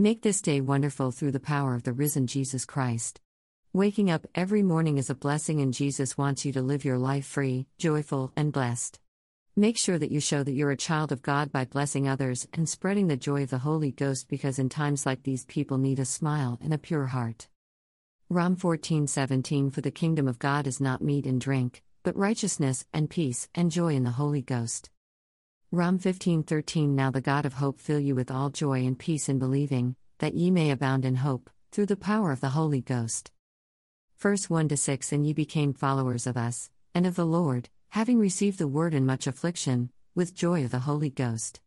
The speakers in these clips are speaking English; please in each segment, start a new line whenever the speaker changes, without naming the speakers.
Make this day wonderful through the power of the risen Jesus Christ. Waking up every morning is a blessing, and Jesus wants you to live your life free, joyful, and blessed. Make sure that you show that you're a child of God by blessing others and spreading the joy of the Holy Ghost because in times like these people need a smile and a pure heart. Rom 14:17 For the kingdom of God is not meat and drink, but righteousness and peace and joy in the Holy Ghost. Rom 15:13 Now the God of hope fill you with all joy and peace in believing, that ye may abound in hope, through the power of the Holy Ghost. Verse 1 to 6 And ye became followers of us, and of the Lord, having received the word in much affliction, with joy of the Holy Ghost.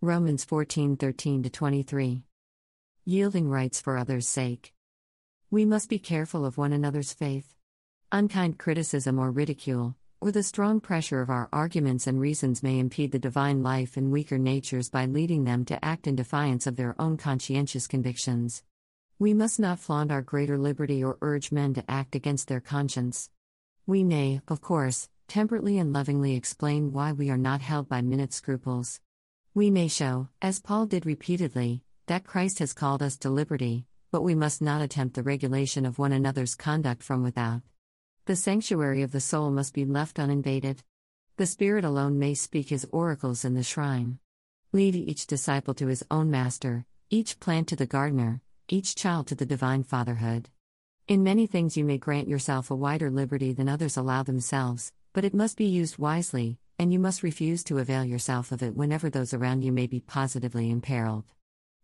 Romans 14:13 23. Yielding rights for others' sake. We must be careful of one another's faith. Unkind criticism or ridicule, or the strong pressure of our arguments and reasons may impede the divine life in weaker natures by leading them to act in defiance of their own conscientious convictions. We must not flaunt our greater liberty or urge men to act against their conscience. We may, of course, temperately and lovingly explain why we are not held by minute scruples. We may show, as Paul did repeatedly, that Christ has called us to liberty, but we must not attempt the regulation of one another's conduct from without. The sanctuary of the soul must be left uninvaded. The Spirit alone may speak his oracles in the shrine. Lead each disciple to his own master, each plant to the gardener, each child to the divine fatherhood. In many things, you may grant yourself a wider liberty than others allow themselves, but it must be used wisely, and you must refuse to avail yourself of it whenever those around you may be positively imperiled.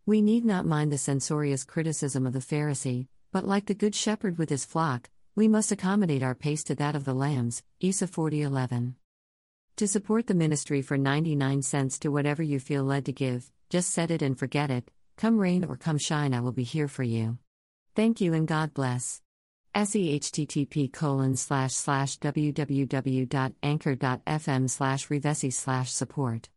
We need not mind the censorious criticism of the Pharisee, but like the good shepherd with his flock, we must accommodate our pace to that of the lambs. Isa 40:11. To support the ministry for 99 cents to whatever you feel led to give, just set it and forget it. Come rain or come shine, I will be here for you. Thank you and God bless sehttp colon slash slash www.anchor.fm slash revesi slash support